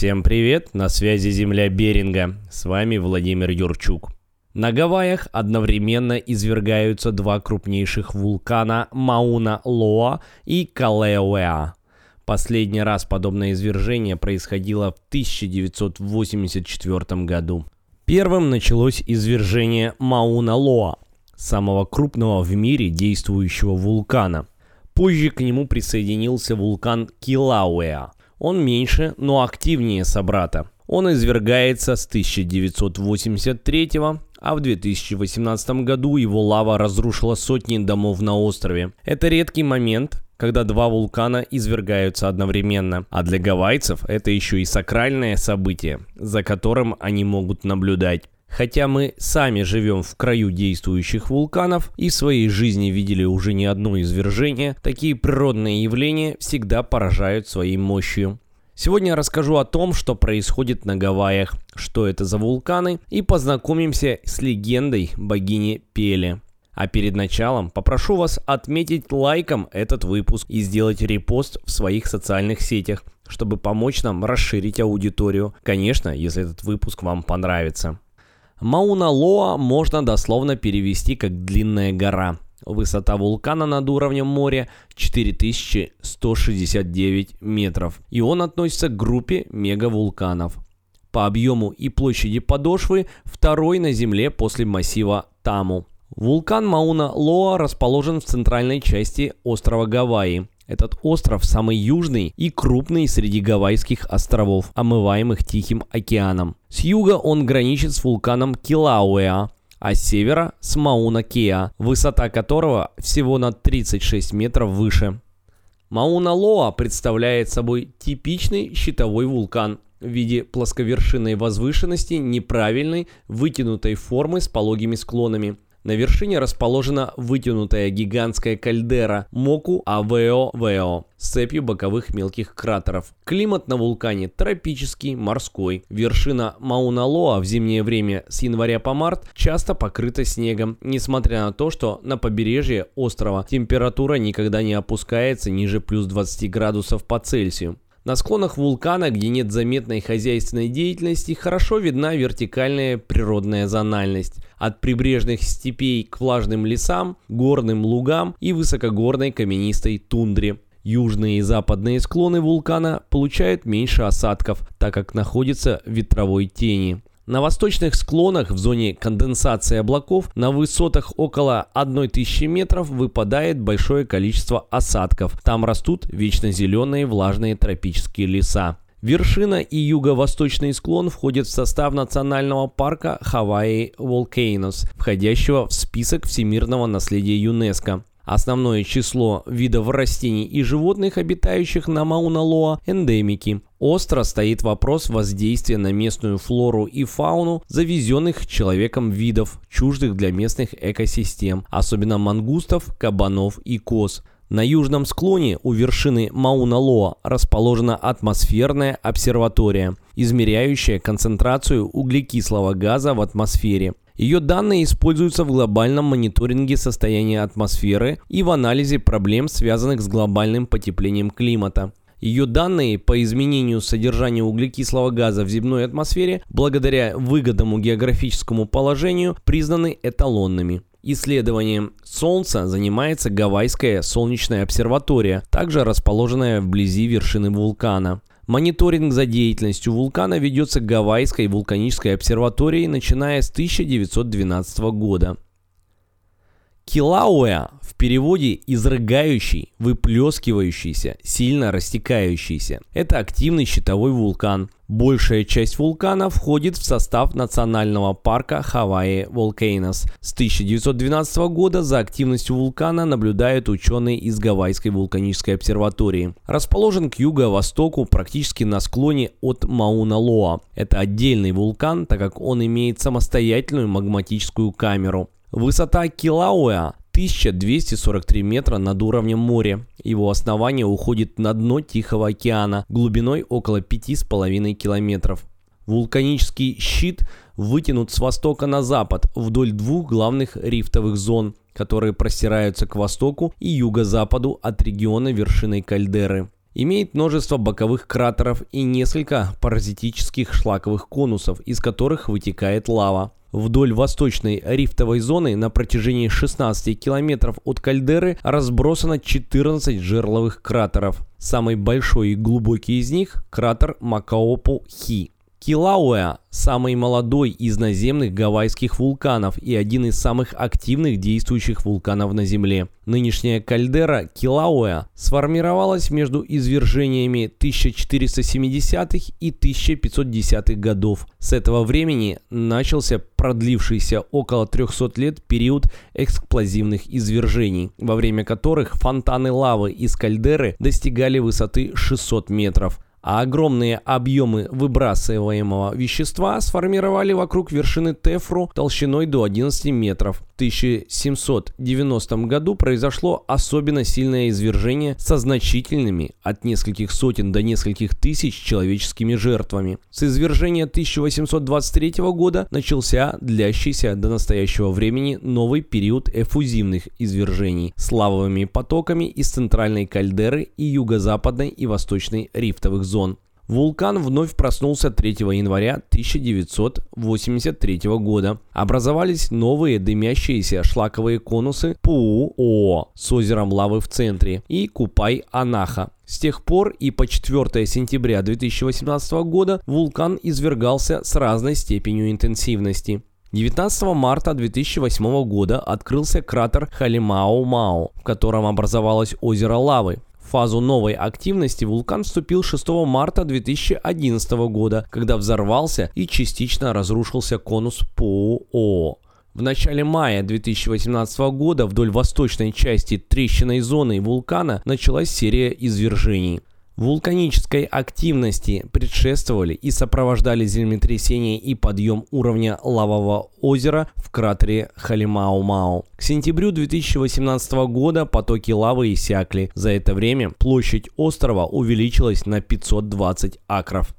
Всем привет, на связи Земля Беринга. С вами Владимир Юрчук. На Гавайях одновременно извергаются два крупнейших вулкана Мауна Лоа и Калеуэа. Последний раз подобное извержение происходило в 1984 году. Первым началось извержение Мауна Лоа, самого крупного в мире действующего вулкана. Позже к нему присоединился вулкан Килауэа – он меньше, но активнее собрата. Он извергается с 1983 а в 2018 году его лава разрушила сотни домов на острове. Это редкий момент, когда два вулкана извергаются одновременно. А для гавайцев это еще и сакральное событие, за которым они могут наблюдать. Хотя мы сами живем в краю действующих вулканов и в своей жизни видели уже не одно извержение, такие природные явления всегда поражают своей мощью. Сегодня я расскажу о том, что происходит на Гавайях, что это за вулканы, и познакомимся с легендой богини Пели. А перед началом попрошу вас отметить лайком этот выпуск и сделать репост в своих социальных сетях, чтобы помочь нам расширить аудиторию, конечно, если этот выпуск вам понравится. Мауна Лоа можно дословно перевести как «длинная гора». Высота вулкана над уровнем моря 4169 метров, и он относится к группе мегавулканов. По объему и площади подошвы второй на Земле после массива Таму. Вулкан Мауна Лоа расположен в центральной части острова Гавайи. Этот остров самый южный и крупный среди Гавайских островов, омываемых Тихим океаном. С юга он граничит с вулканом Килауэа, а с севера с Мауна-Кеа, высота которого всего на 36 метров выше. Мауна-Лоа представляет собой типичный щитовой вулкан в виде плосковершинной возвышенности неправильной вытянутой формы с пологими склонами – на вершине расположена вытянутая гигантская кальдера Моку Авео-Вео с цепью боковых мелких кратеров. Климат на вулкане тропический, морской. Вершина Мауна-Лоа в зимнее время с января по март часто покрыта снегом, несмотря на то, что на побережье острова температура никогда не опускается ниже плюс 20 градусов по Цельсию. На склонах вулкана, где нет заметной хозяйственной деятельности, хорошо видна вертикальная природная зональность. От прибрежных степей к влажным лесам, горным лугам и высокогорной каменистой тундре. Южные и западные склоны вулкана получают меньше осадков, так как находятся в ветровой тени. На восточных склонах в зоне конденсации облаков на высотах около 1000 метров выпадает большое количество осадков. Там растут вечно зеленые влажные тропические леса. Вершина и юго-восточный склон входят в состав национального парка Хавайи Волкейнос, входящего в список всемирного наследия ЮНЕСКо. Основное число видов растений и животных, обитающих на Мауна-Лоа, эндемики. Остро стоит вопрос воздействия на местную флору и фауну завезенных человеком видов, чуждых для местных экосистем, особенно мангустов, кабанов и коз. На южном склоне у вершины Мауна-Лоа расположена атмосферная обсерватория, измеряющая концентрацию углекислого газа в атмосфере. Ее данные используются в глобальном мониторинге состояния атмосферы и в анализе проблем, связанных с глобальным потеплением климата. Ее данные по изменению содержания углекислого газа в земной атмосфере благодаря выгодному географическому положению признаны эталонными. Исследованием Солнца занимается Гавайская солнечная обсерватория, также расположенная вблизи вершины вулкана. Мониторинг за деятельностью вулкана ведется Гавайской вулканической обсерваторией, начиная с 1912 года. Килауэ в переводе изрыгающий, выплескивающийся, сильно растекающийся. Это активный щитовой вулкан. Большая часть вулкана входит в состав национального парка Хавайи Волкейнос. С 1912 года за активностью вулкана наблюдают ученые из Гавайской вулканической обсерватории. Расположен к юго-востоку практически на склоне от Мауна-Лоа. Это отдельный вулкан, так как он имеет самостоятельную магматическую камеру. Высота Килауэа 1243 метра над уровнем моря. Его основание уходит на дно Тихого океана глубиной около 5,5 километров. Вулканический щит вытянут с востока на запад вдоль двух главных рифтовых зон, которые простираются к востоку и юго-западу от региона вершины кальдеры. Имеет множество боковых кратеров и несколько паразитических шлаковых конусов, из которых вытекает лава. Вдоль восточной рифтовой зоны на протяжении 16 километров от кальдеры разбросано 14 жерловых кратеров. Самый большой и глубокий из них – кратер Макаопу-Хи. Килауэа – самый молодой из наземных гавайских вулканов и один из самых активных действующих вулканов на Земле. Нынешняя кальдера Килауэа сформировалась между извержениями 1470-х и 1510-х годов. С этого времени начался продлившийся около 300 лет период эксплозивных извержений, во время которых фонтаны лавы из кальдеры достигали высоты 600 метров – а огромные объемы выбрасываемого вещества сформировали вокруг вершины Тефру толщиной до 11 метров. В 1790 году произошло особенно сильное извержение со значительными от нескольких сотен до нескольких тысяч человеческими жертвами. С извержения 1823 года начался длящийся до настоящего времени новый период эффузивных извержений с лавовыми потоками из центральной кальдеры и юго-западной и восточной рифтовых зон. Вулкан вновь проснулся 3 января 1983 года. Образовались новые дымящиеся шлаковые конусы Пуу-О с озером лавы в центре и Купай-Анаха. С тех пор и по 4 сентября 2018 года вулкан извергался с разной степенью интенсивности. 19 марта 2008 года открылся кратер Халимао-Мао, в котором образовалось озеро лавы фазу новой активности вулкан вступил 6 марта 2011 года, когда взорвался и частично разрушился конус ПОО. В начале мая 2018 года вдоль восточной части трещиной зоны вулкана началась серия извержений. Вулканической активности предшествовали и сопровождали землетрясение и подъем уровня лавового озера в кратере Халимау-Мау. К сентябрю 2018 года потоки лавы иссякли. За это время площадь острова увеличилась на 520 акров.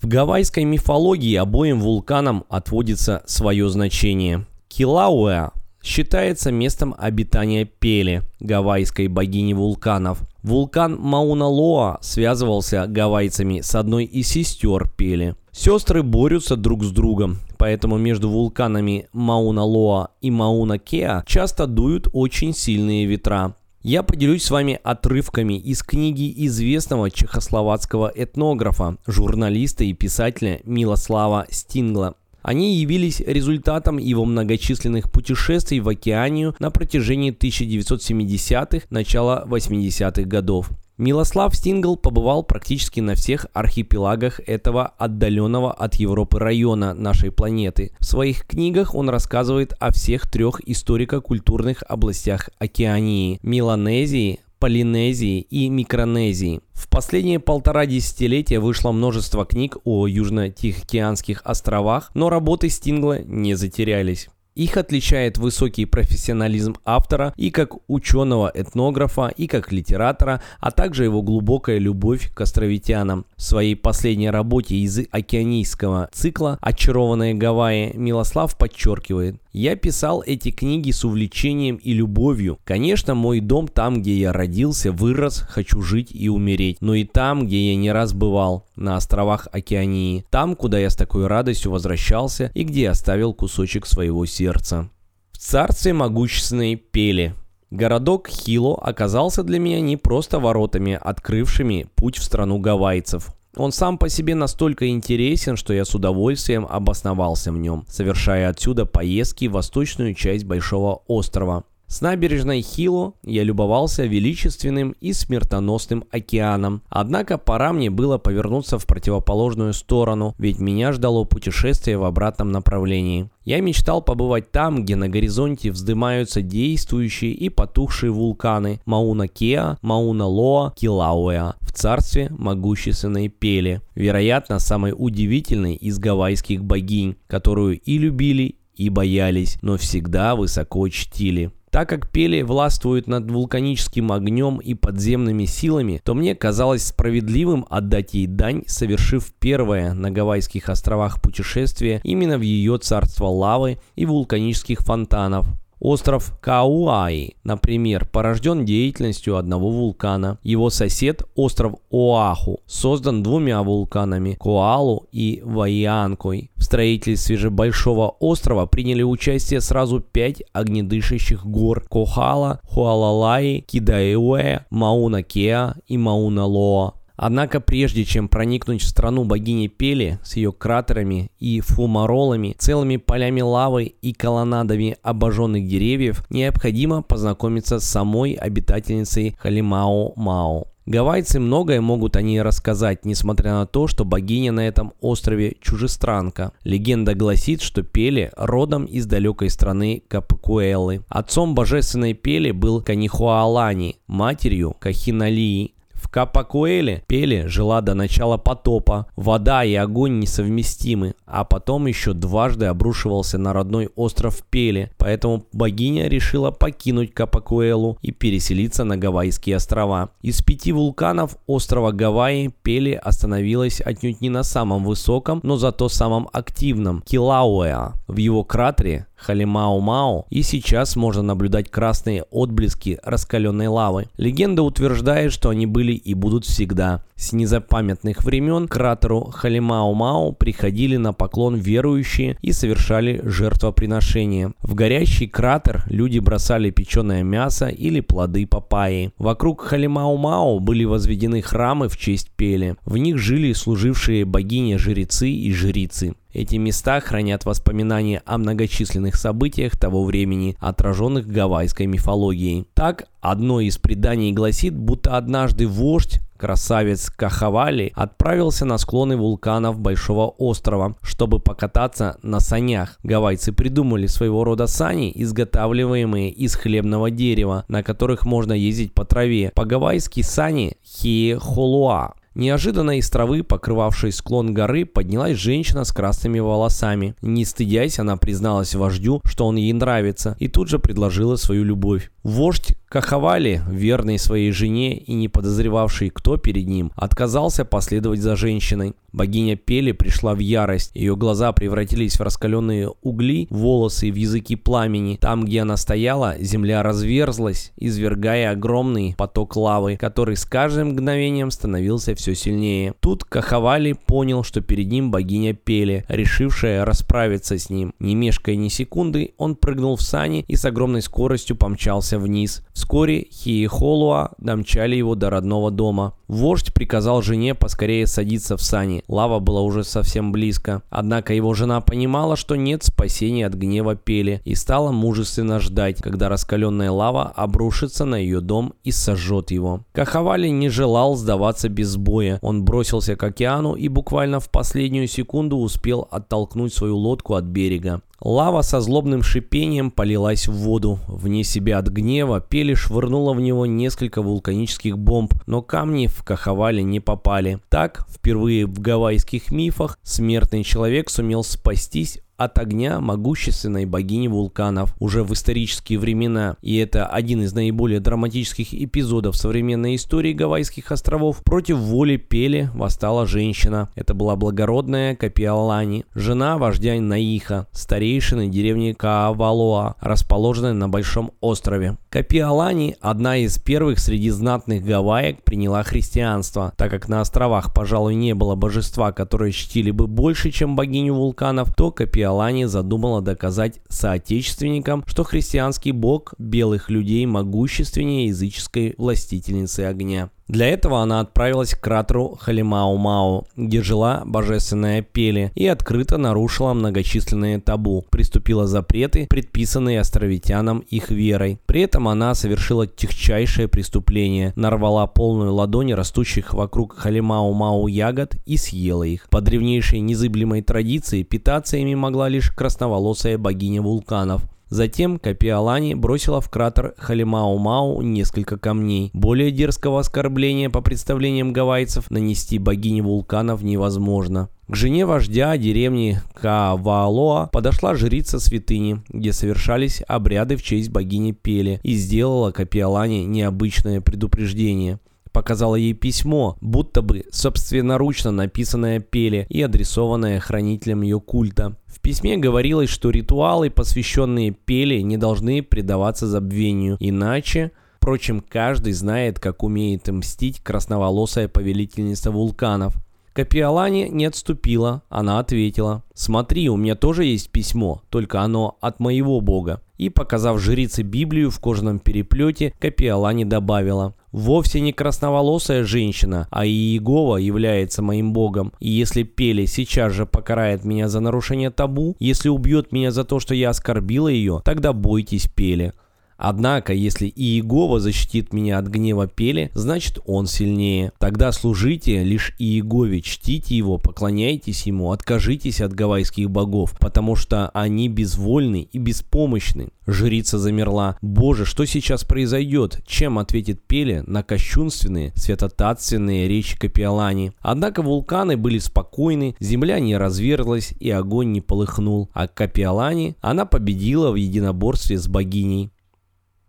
В гавайской мифологии обоим вулканам отводится свое значение. Килауэа считается местом обитания Пели, гавайской богини вулканов. Вулкан Мауна-Лоа связывался гавайцами с одной из сестер Пели. Сестры борются друг с другом, поэтому между вулканами Мауна-Лоа и Мауна-Кеа часто дуют очень сильные ветра. Я поделюсь с вами отрывками из книги известного чехословацкого этнографа, журналиста и писателя Милослава Стингла они явились результатом его многочисленных путешествий в Океанию на протяжении 1970-х, начала 80-х годов. Милослав Стингл побывал практически на всех архипелагах этого отдаленного от Европы района нашей планеты. В своих книгах он рассказывает о всех трех историко-культурных областях Океании – Меланезии, Полинезии и Микронезии. В последние полтора десятилетия вышло множество книг о Южно-Тихоокеанских островах, но работы Стингла не затерялись. Их отличает высокий профессионализм автора и как ученого-этнографа, и как литератора, а также его глубокая любовь к островитянам. В своей последней работе из океанийского цикла «Очарованные Гавайи» Милослав подчеркивает, я писал эти книги с увлечением и любовью. Конечно, мой дом там, где я родился, вырос, хочу жить и умереть. Но и там, где я не раз бывал, на островах Океании. Там, куда я с такой радостью возвращался и где оставил кусочек своего сердца. В царстве могущественной пели. Городок Хило оказался для меня не просто воротами, открывшими путь в страну гавайцев. Он сам по себе настолько интересен, что я с удовольствием обосновался в нем, совершая отсюда поездки в восточную часть Большого острова. С набережной Хило я любовался величественным и смертоносным океаном. Однако пора мне было повернуться в противоположную сторону, ведь меня ждало путешествие в обратном направлении. Я мечтал побывать там, где на горизонте вздымаются действующие и потухшие вулканы Мауна-Кеа, Мауна-Лоа, Килауэа в царстве могущественной Пели, вероятно, самой удивительной из гавайских богинь, которую и любили, и боялись, но всегда высоко чтили. Так как Пели властвует над вулканическим огнем и подземными силами, то мне казалось справедливым отдать ей дань, совершив первое на Гавайских островах путешествие именно в ее царство лавы и вулканических фонтанов. Остров Кауаи, например, порожден деятельностью одного вулкана. Его сосед, остров Оаху, создан двумя вулканами – Коалу и Ваианкой. В строительстве же Большого острова приняли участие сразу пять огнедышащих гор – Кохала, Хуалалаи, Кидаэуэ, Мауна-Кеа и Мауна-Лоа. Однако прежде чем проникнуть в страну богини Пели с ее кратерами и фумаролами, целыми полями лавы и колоннадами обожженных деревьев, необходимо познакомиться с самой обитательницей Халимао-Мао. Гавайцы многое могут о ней рассказать, несмотря на то, что богиня на этом острове чужестранка. Легенда гласит, что Пели родом из далекой страны Капакуэлы. Отцом божественной Пели был Канихуалани, матерью Кахиналии. В Капакуэле Пели жила до начала потопа. Вода и огонь несовместимы, а потом еще дважды обрушивался на родной остров Пели, поэтому богиня решила покинуть Капакуэлу и переселиться на Гавайские острова. Из пяти вулканов острова Гавайи Пели остановилась отнюдь не на самом высоком, но зато самом активном – Килауэа. В его кратере Халимау-Мау, и сейчас можно наблюдать красные отблески раскаленной лавы. Легенда утверждает, что они были и будут всегда. С незапамятных времен к кратеру Халимау-Мау приходили на поклон верующие и совершали жертвоприношения. В горящий кратер люди бросали печеное мясо или плоды папайи. Вокруг Халимау-Мау были возведены храмы в честь Пели. В них жили служившие богине жрецы и жрицы. Эти места хранят воспоминания о многочисленных событиях того времени, отраженных гавайской мифологией. Так, одно из преданий гласит, будто однажды вождь Красавец Кахавали отправился на склоны вулканов Большого острова, чтобы покататься на санях. Гавайцы придумали своего рода сани, изготавливаемые из хлебного дерева, на которых можно ездить по траве. По-гавайски сани хиехолуа. Неожиданно из травы, покрывавшей склон горы, поднялась женщина с красными волосами. Не стыдясь, она призналась вождю, что он ей нравится, и тут же предложила свою любовь. Вождь Кахавали, верный своей жене и не подозревавший, кто перед ним, отказался последовать за женщиной. Богиня Пели пришла в ярость. Ее глаза превратились в раскаленные угли, волосы в языки пламени. Там, где она стояла, земля разверзлась, извергая огромный поток лавы, который с каждым мгновением становился все сильнее. Тут Кахавали понял, что перед ним богиня Пели, решившая расправиться с ним. Не мешкая ни секунды, он прыгнул в сани и с огромной скоростью помчался вниз. Вскоре Хиехолуа домчали его до родного дома. Вождь приказал жене поскорее садиться в сани. Лава была уже совсем близко. Однако его жена понимала, что нет спасения от гнева Пели и стала мужественно ждать, когда раскаленная лава обрушится на ее дом и сожжет его. Кахавали не желал сдаваться без боя. Он бросился к океану и буквально в последнюю секунду успел оттолкнуть свою лодку от берега. Лава со злобным шипением полилась в воду. Вне себя от гнева Пели швырнула в него несколько вулканических бомб, но камни в Кахавале не попали. Так, впервые в гавайских мифах, смертный человек сумел спастись от огня могущественной богини вулканов уже в исторические времена, и это один из наиболее драматических эпизодов современной истории Гавайских островов, против воли Пели восстала женщина. Это была благородная Капиалани, жена вождя Наиха, старейшины деревни Каавалоа, расположенной на Большом острове. Капиалани, одна из первых среди знатных гавайек, приняла христианство, так как на островах, пожалуй, не было божества, которое чтили бы больше, чем богиню вулканов, то Капиалани Иолани задумала доказать соотечественникам, что христианский бог белых людей могущественнее языческой властительницы огня. Для этого она отправилась к кратеру Халимау-Мау, где жила божественная Пели, и открыто нарушила многочисленные табу, приступила запреты, предписанные островитянам их верой. При этом она совершила техчайшее преступление, нарвала полную ладонь растущих вокруг Халимау-Мау ягод и съела их. По древнейшей незыблемой традиции питаться ими могла лишь красноволосая богиня вулканов. Затем Капиалани бросила в кратер Халимау-Мау несколько камней. Более дерзкого оскорбления по представлениям гавайцев нанести богине вулканов невозможно. К жене вождя деревни Кавалоа подошла жрица святыни, где совершались обряды в честь богини Пели, и сделала Капиалане необычное предупреждение – показала ей письмо, будто бы собственноручно написанное Пеле и адресованное хранителям ее культа. В письме говорилось, что ритуалы, посвященные Пеле, не должны предаваться забвению, иначе... Впрочем, каждый знает, как умеет мстить красноволосая повелительница вулканов. Капиолани не отступила, она ответила. «Смотри, у меня тоже есть письмо, только оно от моего бога». И, показав жрице Библию в кожаном переплете, Капиолани добавила. «Вовсе не красноволосая женщина, а Иегова является моим богом. И если Пели сейчас же покарает меня за нарушение табу, если убьет меня за то, что я оскорбила ее, тогда бойтесь Пели». Однако, если Иегова защитит меня от гнева Пели, значит он сильнее. Тогда служите лишь Иегове, чтите его, поклоняйтесь ему, откажитесь от гавайских богов, потому что они безвольны и беспомощны. Жрица замерла. Боже, что сейчас произойдет? Чем ответит Пеле на кощунственные, святотатственные речи Капиолани? Однако вулканы были спокойны, земля не разверзлась и огонь не полыхнул, а Капиолани она победила в единоборстве с богиней.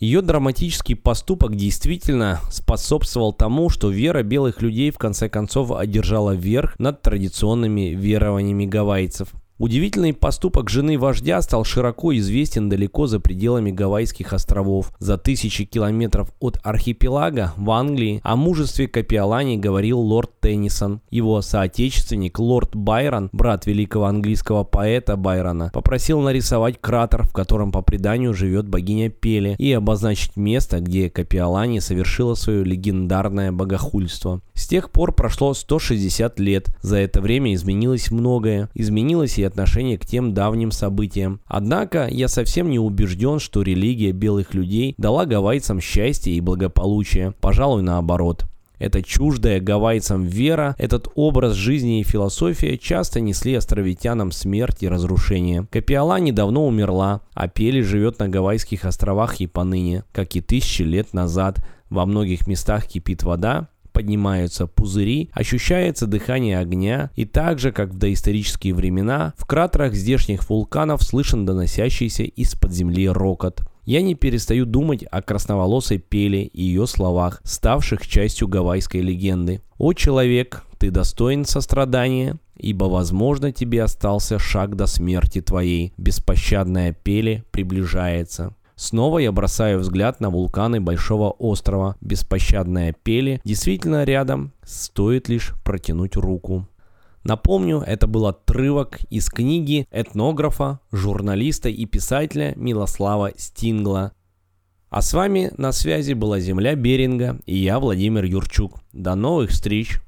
Ее драматический поступок действительно способствовал тому, что вера белых людей в конце концов одержала верх над традиционными верованиями гавайцев. Удивительный поступок жены вождя стал широко известен далеко за пределами Гавайских островов. За тысячи километров от архипелага в Англии о мужестве Капиолани говорил лорд Теннисон. Его соотечественник лорд Байрон, брат великого английского поэта Байрона, попросил нарисовать кратер, в котором по преданию живет богиня Пеле, и обозначить место, где Капиолани совершила свое легендарное богохульство. С тех пор прошло 160 лет. За это время изменилось многое. Изменилось и отношение к тем давним событиям. Однако я совсем не убежден, что религия белых людей дала гавайцам счастье и благополучие. Пожалуй, наоборот. Эта чуждая гавайцам вера, этот образ жизни и философия часто несли островитянам смерть и разрушение. Капиала недавно умерла, а Пели живет на Гавайских островах и поныне, как и тысячи лет назад. Во многих местах кипит вода, поднимаются пузыри, ощущается дыхание огня, и так же, как в доисторические времена, в кратерах здешних вулканов слышен доносящийся из-под земли рокот. Я не перестаю думать о красноволосой пеле и ее словах, ставших частью гавайской легенды. «О человек, ты достоин сострадания, ибо, возможно, тебе остался шаг до смерти твоей. Беспощадная пеле приближается». Снова я бросаю взгляд на вулканы Большого острова. Беспощадная пели действительно рядом, стоит лишь протянуть руку. Напомню, это был отрывок из книги этнографа, журналиста и писателя Милослава Стингла. А с вами на связи была Земля Беринга и я, Владимир Юрчук. До новых встреч!